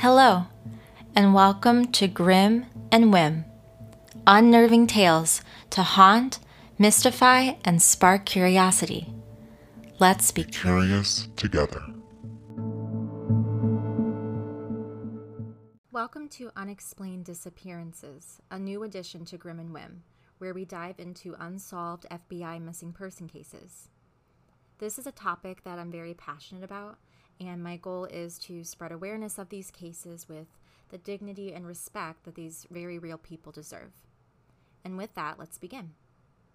Hello, and welcome to Grim and Whim unnerving tales to haunt, mystify, and spark curiosity. Let's be Curious together. Welcome to Unexplained Disappearances, a new addition to Grim and Whim, where we dive into unsolved FBI missing person cases. This is a topic that I'm very passionate about, and my goal is to spread awareness of these cases with the dignity and respect that these very real people deserve. And with that, let's begin.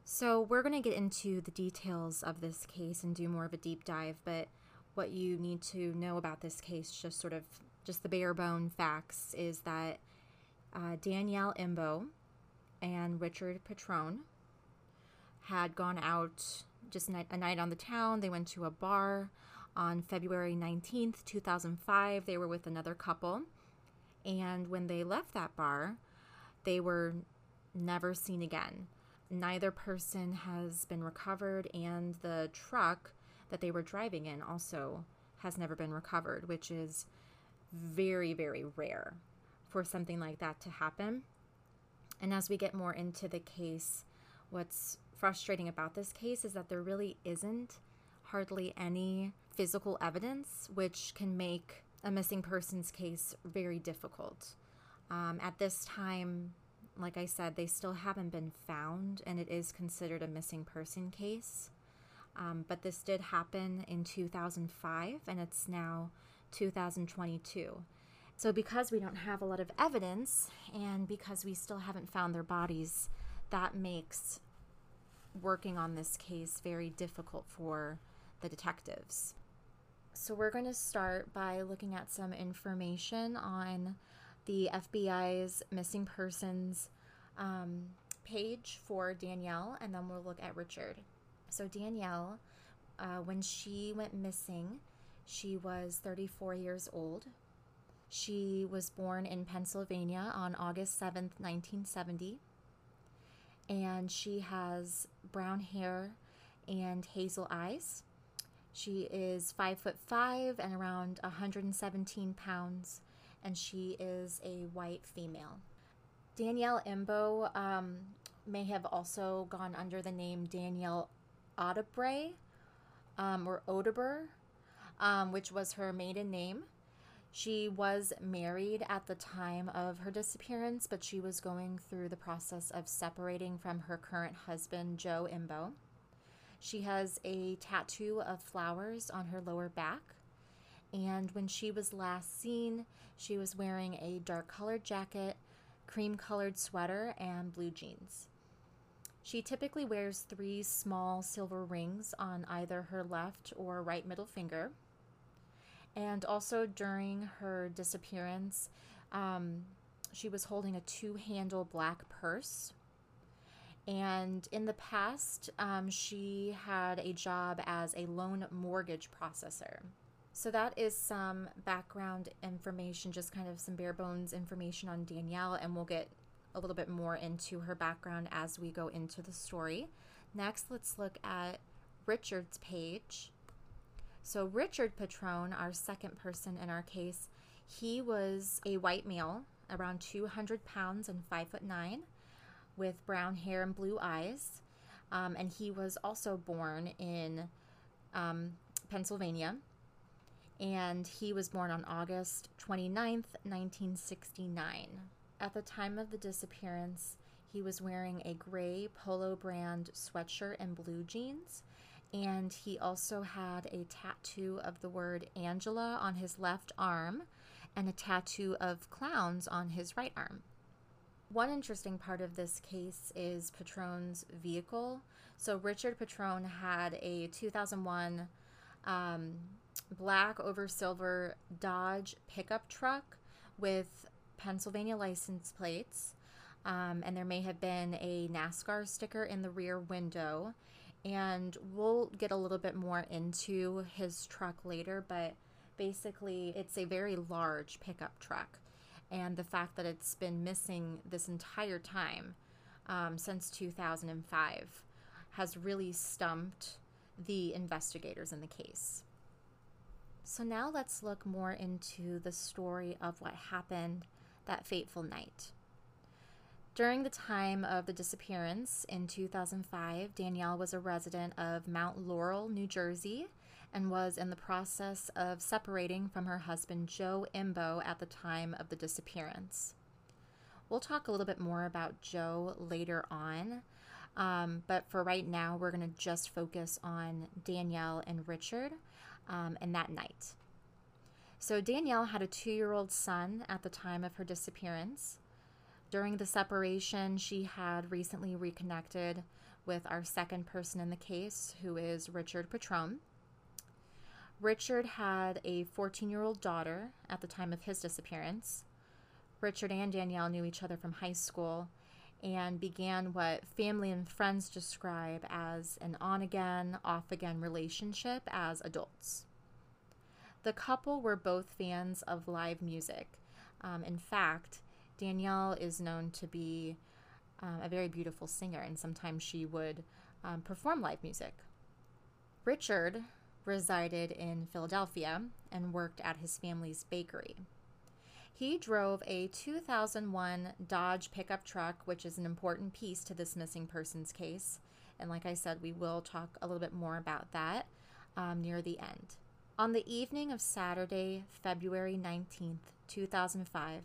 So, we're going to get into the details of this case and do more of a deep dive, but what you need to know about this case, just sort of just the bare bone facts, is that uh, Danielle Imbo and Richard Petrone had gone out just a night on the town. They went to a bar on February 19th, 2005. They were with another couple. And when they left that bar, they were never seen again. Neither person has been recovered, and the truck that they were driving in also has never been recovered, which is very, very rare for something like that to happen. And as we get more into the case, what's frustrating about this case is that there really isn't hardly any physical evidence, which can make a missing persons case very difficult. Um, at this time, like I said, they still haven't been found, and it is considered a missing person case. Um, but this did happen in 2005, and it's now 2022. So, because we don't have a lot of evidence, and because we still haven't found their bodies, that makes working on this case very difficult for the detectives. So, we're going to start by looking at some information on the FBI's missing persons um, page for Danielle, and then we'll look at Richard. So, Danielle, uh, when she went missing, she was 34 years old. She was born in Pennsylvania on August 7th, 1970. And she has brown hair and hazel eyes. She is five foot five and around 117 pounds, and she is a white female. Danielle Imbo um, may have also gone under the name Danielle Odebre um, or Odeber, um, which was her maiden name. She was married at the time of her disappearance, but she was going through the process of separating from her current husband, Joe Imbo. She has a tattoo of flowers on her lower back. And when she was last seen, she was wearing a dark colored jacket, cream colored sweater, and blue jeans. She typically wears three small silver rings on either her left or right middle finger. And also during her disappearance, um, she was holding a two handle black purse and in the past, um, she had a job as a loan mortgage processor. So that is some background information, just kind of some bare bones information on Danielle, and we'll get a little bit more into her background as we go into the story. Next, let's look at Richard's page. So, Richard Petrone, our second person in our case, he was a white male, around 200 pounds and 5 foot 9 with brown hair and blue eyes. Um, and he was also born in um, Pennsylvania. And he was born on August 29th, 1969. At the time of the disappearance, he was wearing a gray polo brand sweatshirt and blue jeans. And he also had a tattoo of the word Angela on his left arm and a tattoo of clowns on his right arm. One interesting part of this case is Petrone's vehicle. So Richard Petrone had a 2001 um, black over silver Dodge pickup truck with Pennsylvania license plates. Um, and there may have been a NASCAR sticker in the rear window. And we'll get a little bit more into his truck later, but basically, it's a very large pickup truck and the fact that it's been missing this entire time um, since 2005 has really stumped the investigators in the case. So now let's look more into the story of what happened that fateful night. During the time of the disappearance in 2005, Danielle was a resident of Mount Laurel, New Jersey, and was in the process of separating from her husband Joe Imbo at the time of the disappearance. We'll talk a little bit more about Joe later on, um, but for right now, we're going to just focus on Danielle and Richard um, and that night. So, Danielle had a two year old son at the time of her disappearance. During the separation, she had recently reconnected with our second person in the case, who is Richard Petrone. Richard had a 14 year old daughter at the time of his disappearance. Richard and Danielle knew each other from high school and began what family and friends describe as an on again, off again relationship as adults. The couple were both fans of live music. Um, in fact, Danielle is known to be um, a very beautiful singer, and sometimes she would um, perform live music. Richard resided in Philadelphia and worked at his family's bakery. He drove a 2001 Dodge pickup truck, which is an important piece to this missing persons case. And like I said, we will talk a little bit more about that um, near the end. On the evening of Saturday, February 19th, 2005,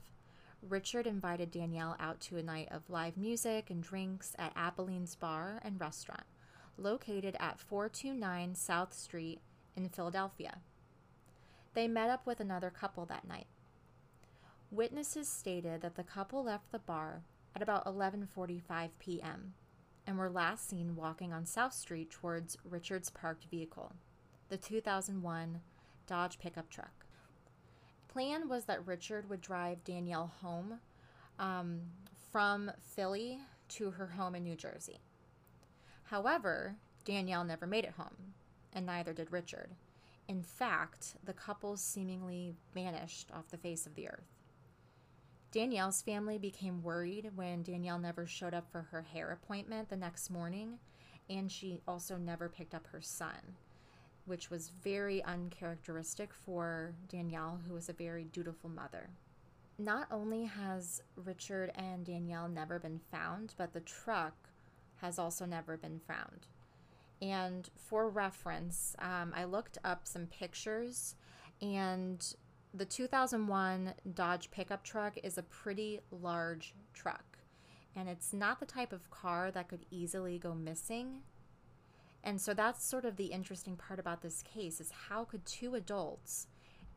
Richard invited Danielle out to a night of live music and drinks at Abilene Bar and Restaurant, located at 429 South Street in Philadelphia. They met up with another couple that night. Witnesses stated that the couple left the bar at about 11:45 p.m. and were last seen walking on South Street towards Richard's parked vehicle, the 2001 Dodge pickup truck. Plan was that Richard would drive Danielle home um, from Philly to her home in New Jersey. However, Danielle never made it home, and neither did Richard. In fact, the couple seemingly vanished off the face of the earth. Danielle's family became worried when Danielle never showed up for her hair appointment the next morning, and she also never picked up her son, which was very uncharacteristic for Danielle, who was a very dutiful mother. Not only has Richard and Danielle never been found, but the truck has also never been found. And for reference, um, I looked up some pictures, and the 2001 Dodge pickup truck is a pretty large truck, and it's not the type of car that could easily go missing. And so that's sort of the interesting part about this case is how could two adults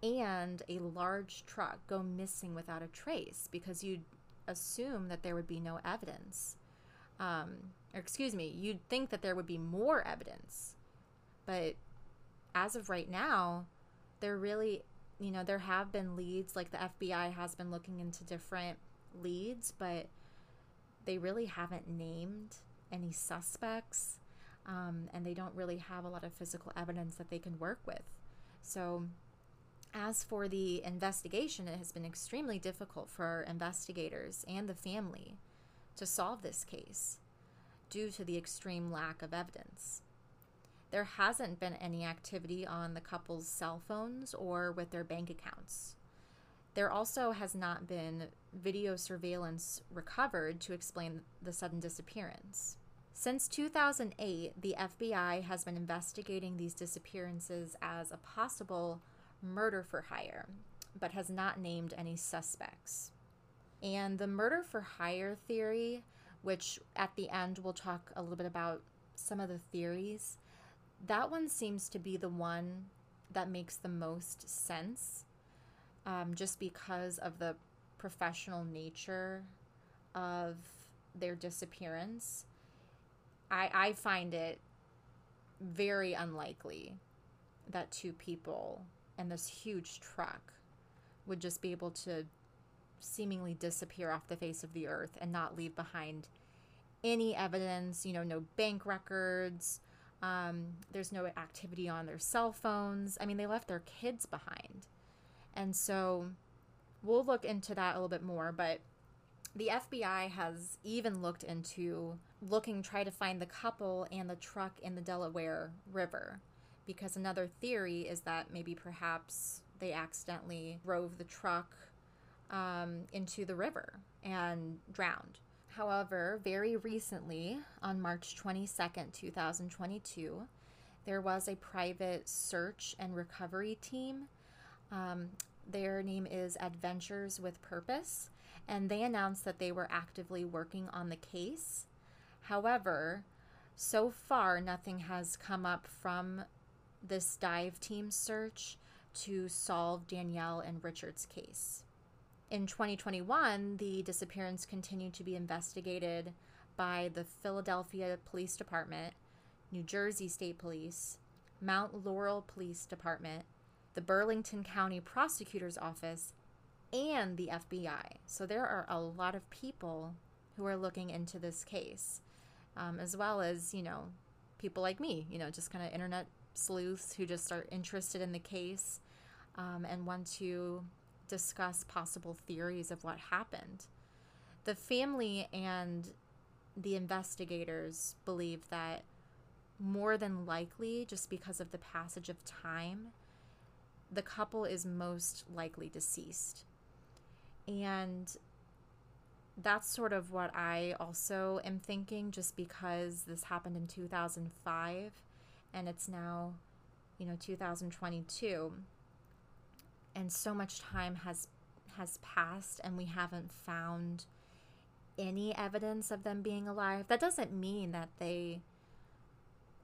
and a large truck go missing without a trace because you'd assume that there would be no evidence. Um, or excuse me, you'd think that there would be more evidence. But as of right now, there really you know, there have been leads, like the FBI has been looking into different leads, but they really haven't named any suspects. Um, and they don't really have a lot of physical evidence that they can work with. So, as for the investigation, it has been extremely difficult for investigators and the family to solve this case due to the extreme lack of evidence. There hasn't been any activity on the couple's cell phones or with their bank accounts. There also has not been video surveillance recovered to explain the sudden disappearance. Since 2008, the FBI has been investigating these disappearances as a possible murder for hire, but has not named any suspects. And the murder for hire theory, which at the end we'll talk a little bit about some of the theories, that one seems to be the one that makes the most sense um, just because of the professional nature of their disappearance. I, I find it very unlikely that two people and this huge truck would just be able to seemingly disappear off the face of the earth and not leave behind any evidence, you know, no bank records, um, there's no activity on their cell phones. I mean, they left their kids behind. And so we'll look into that a little bit more. But the FBI has even looked into looking, try to find the couple and the truck in the Delaware River because another theory is that maybe perhaps they accidentally drove the truck um, into the river and drowned. However, very recently, on March 22nd, 2022, there was a private search and recovery team. Um, their name is Adventures with Purpose, and they announced that they were actively working on the case. However, so far, nothing has come up from this dive team search to solve Danielle and Richard's case. In 2021, the disappearance continued to be investigated by the Philadelphia Police Department, New Jersey State Police, Mount Laurel Police Department, the Burlington County Prosecutor's Office, and the FBI. So there are a lot of people who are looking into this case, um, as well as, you know, people like me, you know, just kind of internet sleuths who just are interested in the case um, and want to discuss possible theories of what happened. The family and the investigators believe that more than likely, just because of the passage of time, the couple is most likely deceased. And that's sort of what I also am thinking, just because this happened in 2005 and it's now, you know, 2022 and so much time has has passed and we haven't found any evidence of them being alive. That doesn't mean that they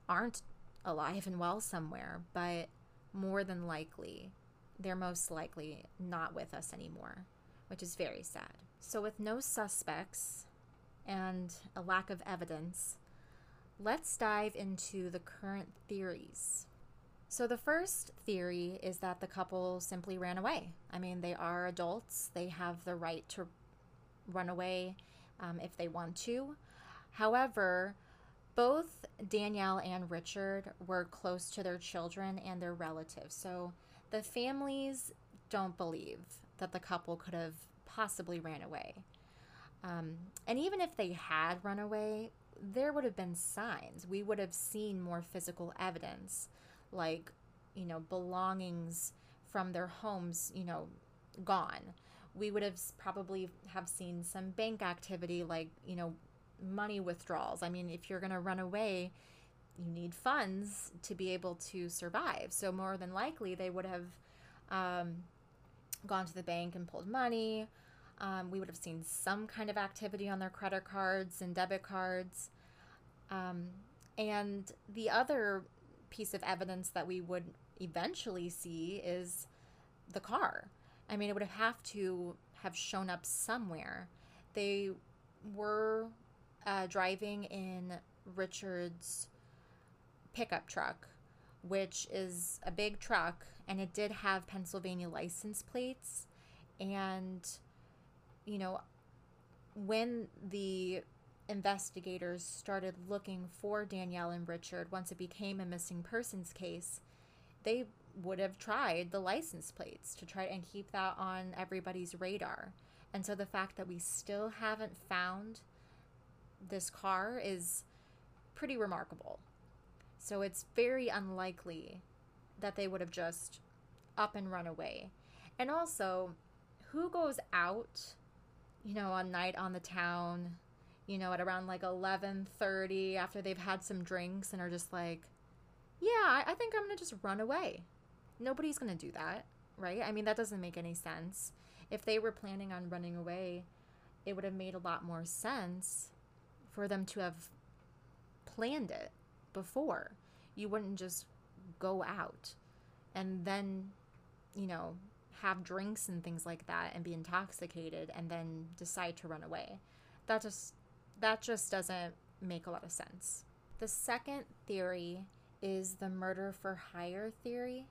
aren't alive and well somewhere but more than likely they're most likely not with us anymore which is very sad. So with no suspects and a lack of evidence let's dive into the current theories so, the first theory is that the couple simply ran away. I mean, they are adults, they have the right to run away um, if they want to. However, both Danielle and Richard were close to their children and their relatives. So, the families don't believe that the couple could have possibly ran away. Um, and even if they had run away, there would have been signs. We would have seen more physical evidence like, you know, belongings from their homes, you know, gone. We would have probably have seen some bank activity like, you know, money withdrawals. I mean, if you're going to run away, you need funds to be able to survive. So more than likely, they would have um, gone to the bank and pulled money. Um, we would have seen some kind of activity on their credit cards and debit cards. Um, and the other piece of evidence that we would eventually see is the car. I mean, it would have to have shown up somewhere. They were uh, driving in Richard's pickup truck, which is a big truck, and it did have Pennsylvania license plates. And, you know, when the investigators started looking for Danielle and Richard once it became a missing persons case, they would have tried the license plates to try and keep that on everybody's radar. And so the fact that we still haven't found this car is pretty remarkable. So it's very unlikely that they would have just up and run away. And also, who goes out, you know, on night on the town you know, at around like 11:30 after they've had some drinks and are just like, "Yeah, I think I'm going to just run away." Nobody's going to do that, right? I mean, that doesn't make any sense. If they were planning on running away, it would have made a lot more sense for them to have planned it before. You wouldn't just go out and then, you know, have drinks and things like that and be intoxicated and then decide to run away. That just that just doesn't make a lot of sense. The second theory is the murder for hire theory.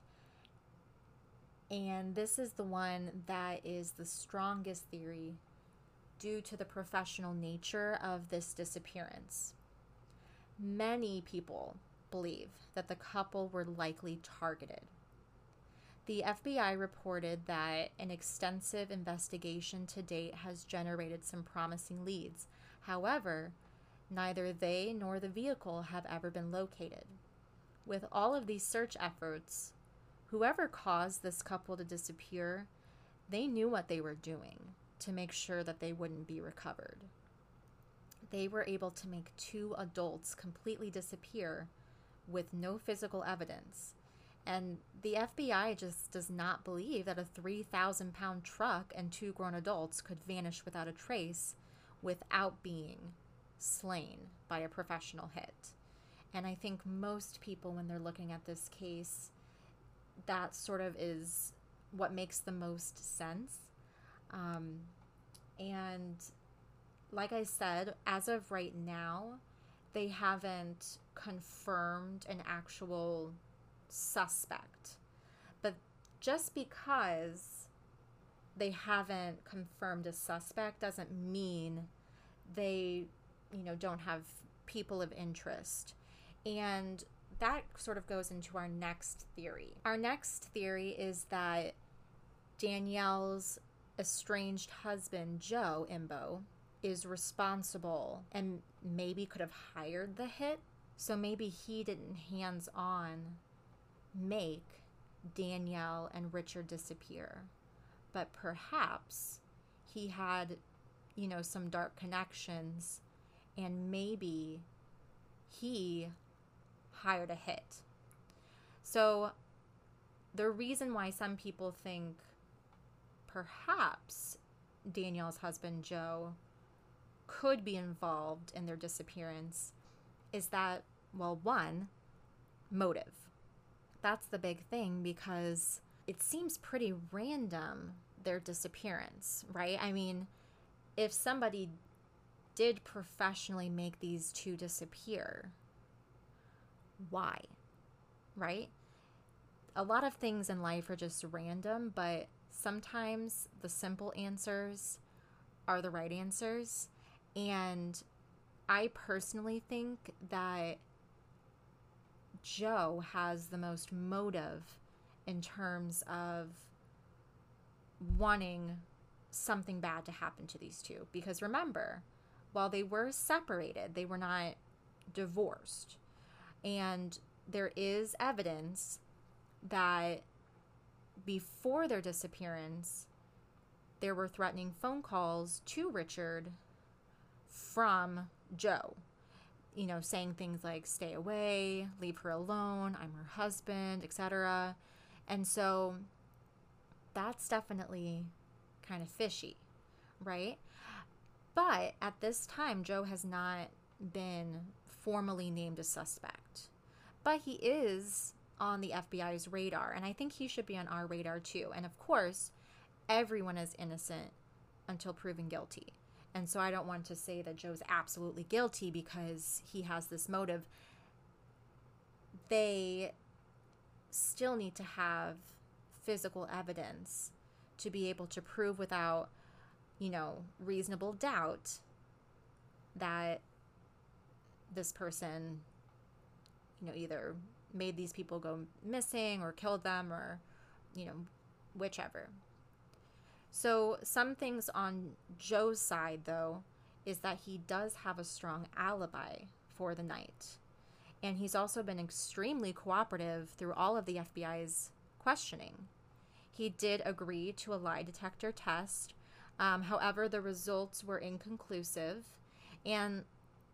And this is the one that is the strongest theory due to the professional nature of this disappearance. Many people believe that the couple were likely targeted. The FBI reported that an extensive investigation to date has generated some promising leads, However, neither they nor the vehicle have ever been located. with all of these search efforts, whoever caused this couple to disappear, they knew what they were doing to make sure that they wouldn't be recovered. They were able to make two adults completely disappear with no physical evidence. And the FBI just does not believe that a 3,000 pound truck and two grown adults could vanish without a trace without being slain by a professional hit. And I think most people, when they're looking at this case, that sort of is what makes the most sense. Um, and like I said, as of right now, they haven't confirmed an actual suspect. But just because they haven't confirmed a suspect doesn't mean they, you know, don't have people of interest. And that sort of goes into our next theory. Our next theory is that Danielle's estranged husband, Joe Imbo, is responsible and maybe could have hired the hit. So maybe he didn't hands on make Danielle and Richard disappear. But perhaps he had, you know, some dark connections and maybe he hired a hit. So the reason why some people think perhaps Danielle's husband Joe could be involved in their disappearance is that, well, one, motive. That's the big thing because it seems pretty random, their disappearance, right? I mean, if somebody did professionally make these two disappear, why? Right? A lot of things in life are just random, but sometimes the simple answers are the right answers. And I personally think that Joe has the most motive in terms of wanting something bad to happen to these two. Because remember, while they were separated, they were not divorced. And there is evidence that before their disappearance, there were threatening phone calls to Richard from Joe. You know, saying things like stay away, leave her alone, I'm her husband, etc. And so that's definitely kind of fishy, right? But at this time, Joe has not been formally named a suspect. But he is on the FBI's radar, and I think he should be on our radar too. And of course, everyone is innocent until proven guilty. And so I don't want to say that Joe's absolutely guilty because he has this motive. They still need to have physical evidence to be able to prove without, you know, reasonable doubt that this person, you know, either made these people go missing or killed them or, you know, whichever. So, some things on Joe's side, though, is that he does have a strong alibi for the night. And he's also been extremely cooperative through all of the FBI's questioning. He did agree to a lie detector test. Um, however, the results were inconclusive. And,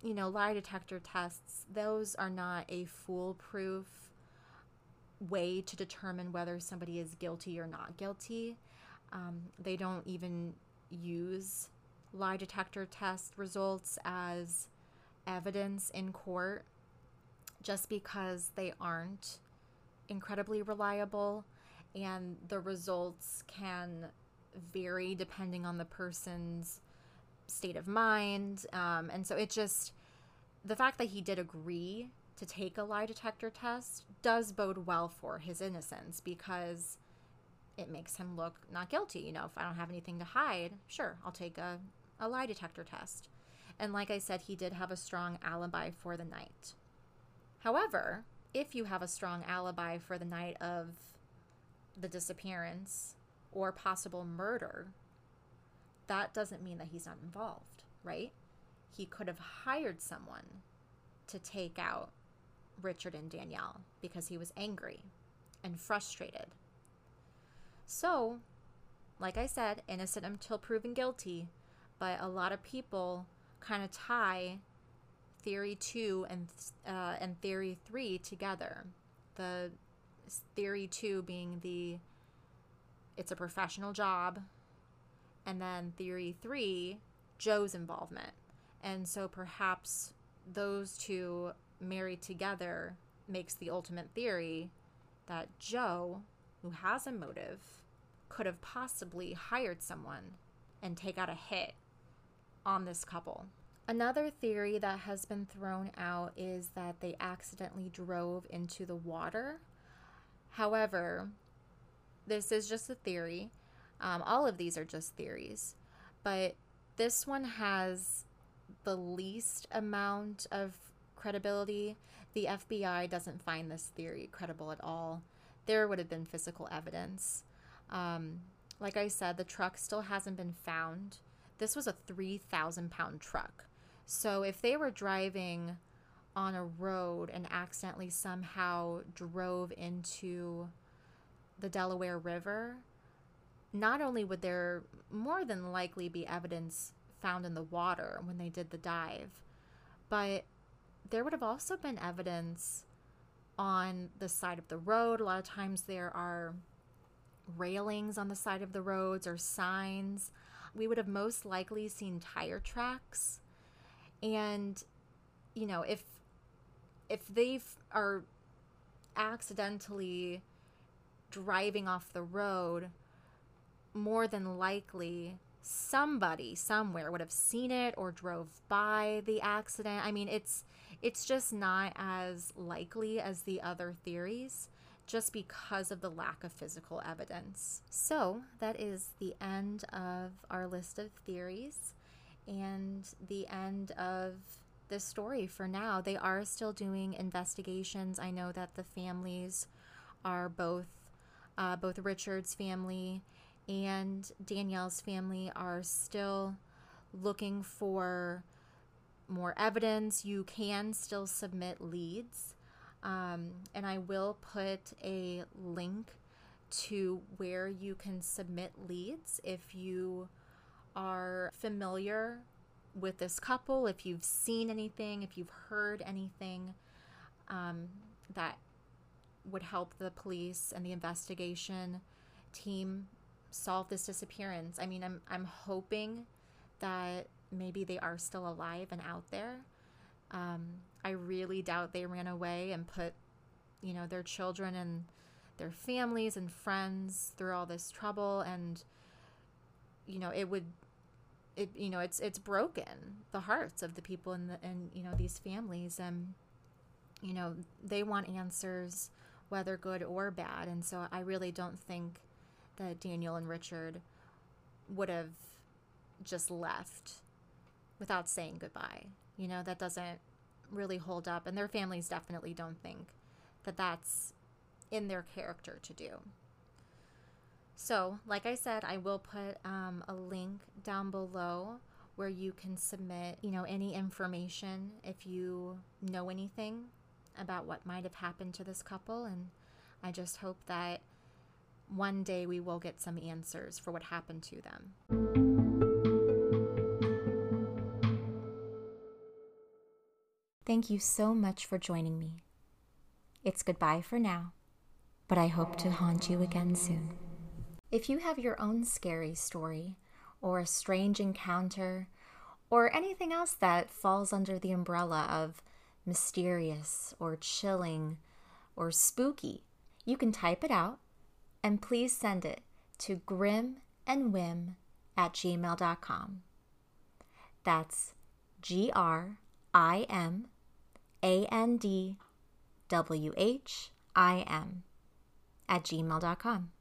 you know, lie detector tests, those are not a foolproof way to determine whether somebody is guilty or not guilty. Um, they don't even use lie detector test results as evidence in court just because they aren't incredibly reliable and the results can vary depending on the person's state of mind. Um, and so it just, the fact that he did agree to take a lie detector test does bode well for his innocence because it makes him look not guilty. You know, if I don't have anything to hide, sure, I'll take a, a lie detector test. And like I said, he did have a strong alibi for the night. However, if you have a strong alibi for the night of the disappearance or possible murder, that doesn't mean that he's not involved, right? He could have hired someone to take out Richard and Danielle because he was angry and frustrated. So, like I said, innocent until proven guilty, but a lot of people kind of tie theory 2 and uh, and theory 3 together. The theory 2 being the it's a professional job and then theory 3 Joe's involvement. And so perhaps those two married together makes the ultimate theory that Joe, who has a motive, could have possibly hired someone and take out a hit on this couple. Another theory that has been thrown out is that they accidentally drove into the water. However, this is just a theory. Um, all of these are just theories. But this one has the least amount of credibility. The FBI doesn't find this theory credible at all. There would have been physical evidence. Um, like I said, the truck still hasn't been found. This was a 3,000 pound truck. So if they were driving on a road and accidentally somehow drove into the Delaware River, not only would there more than likely be evidence found in the water when they did the dive, but there would have also been evidence on the side of the road. A lot of times there are railings on the side of the roads or signs. We would have most likely seen tire tracks. And you know, if if they are accidentally driving off the road, more than likely somebody somewhere would have seen it or drove by the accident. I mean, it's it's just not as likely as the other theories just because of the lack of physical evidence. So, that is the end of our list of theories and the end of the story for now. They are still doing investigations. I know that the families are both uh, both Richard's family and Danielle's family are still looking for more evidence. You can still submit leads. Um, and I will put a link to where you can submit leads if you are familiar with this couple, if you've seen anything, if you've heard anything um, that would help the police and the investigation team solve this disappearance. I mean, I'm I'm hoping that maybe they are still alive and out there. Um, I really doubt they ran away and put, you know, their children and their families and friends through all this trouble. And, you know, it would, it you know, it's it's broken the hearts of the people in the and you know these families and, you know, they want answers whether good or bad. And so I really don't think that Danielle and Richard would have just left without saying goodbye. You know, that doesn't really hold up. And their families definitely don't think that that's in their character to do. So, like I said, I will put um, a link down below where you can submit, you know, any information if you know anything about what might have happened to this couple. And I just hope that one day we will get some answers for what happened to them. Thank you so much for joining me. It's goodbye for now, but I hope to haunt you again soon. If you have your own scary story, or a strange encounter, or anything else that falls under the umbrella of mysterious, or chilling, or spooky, you can type it out and please send it to grimandwhim at gmail.com. That's G R I M A N D W H I M at gmail.com.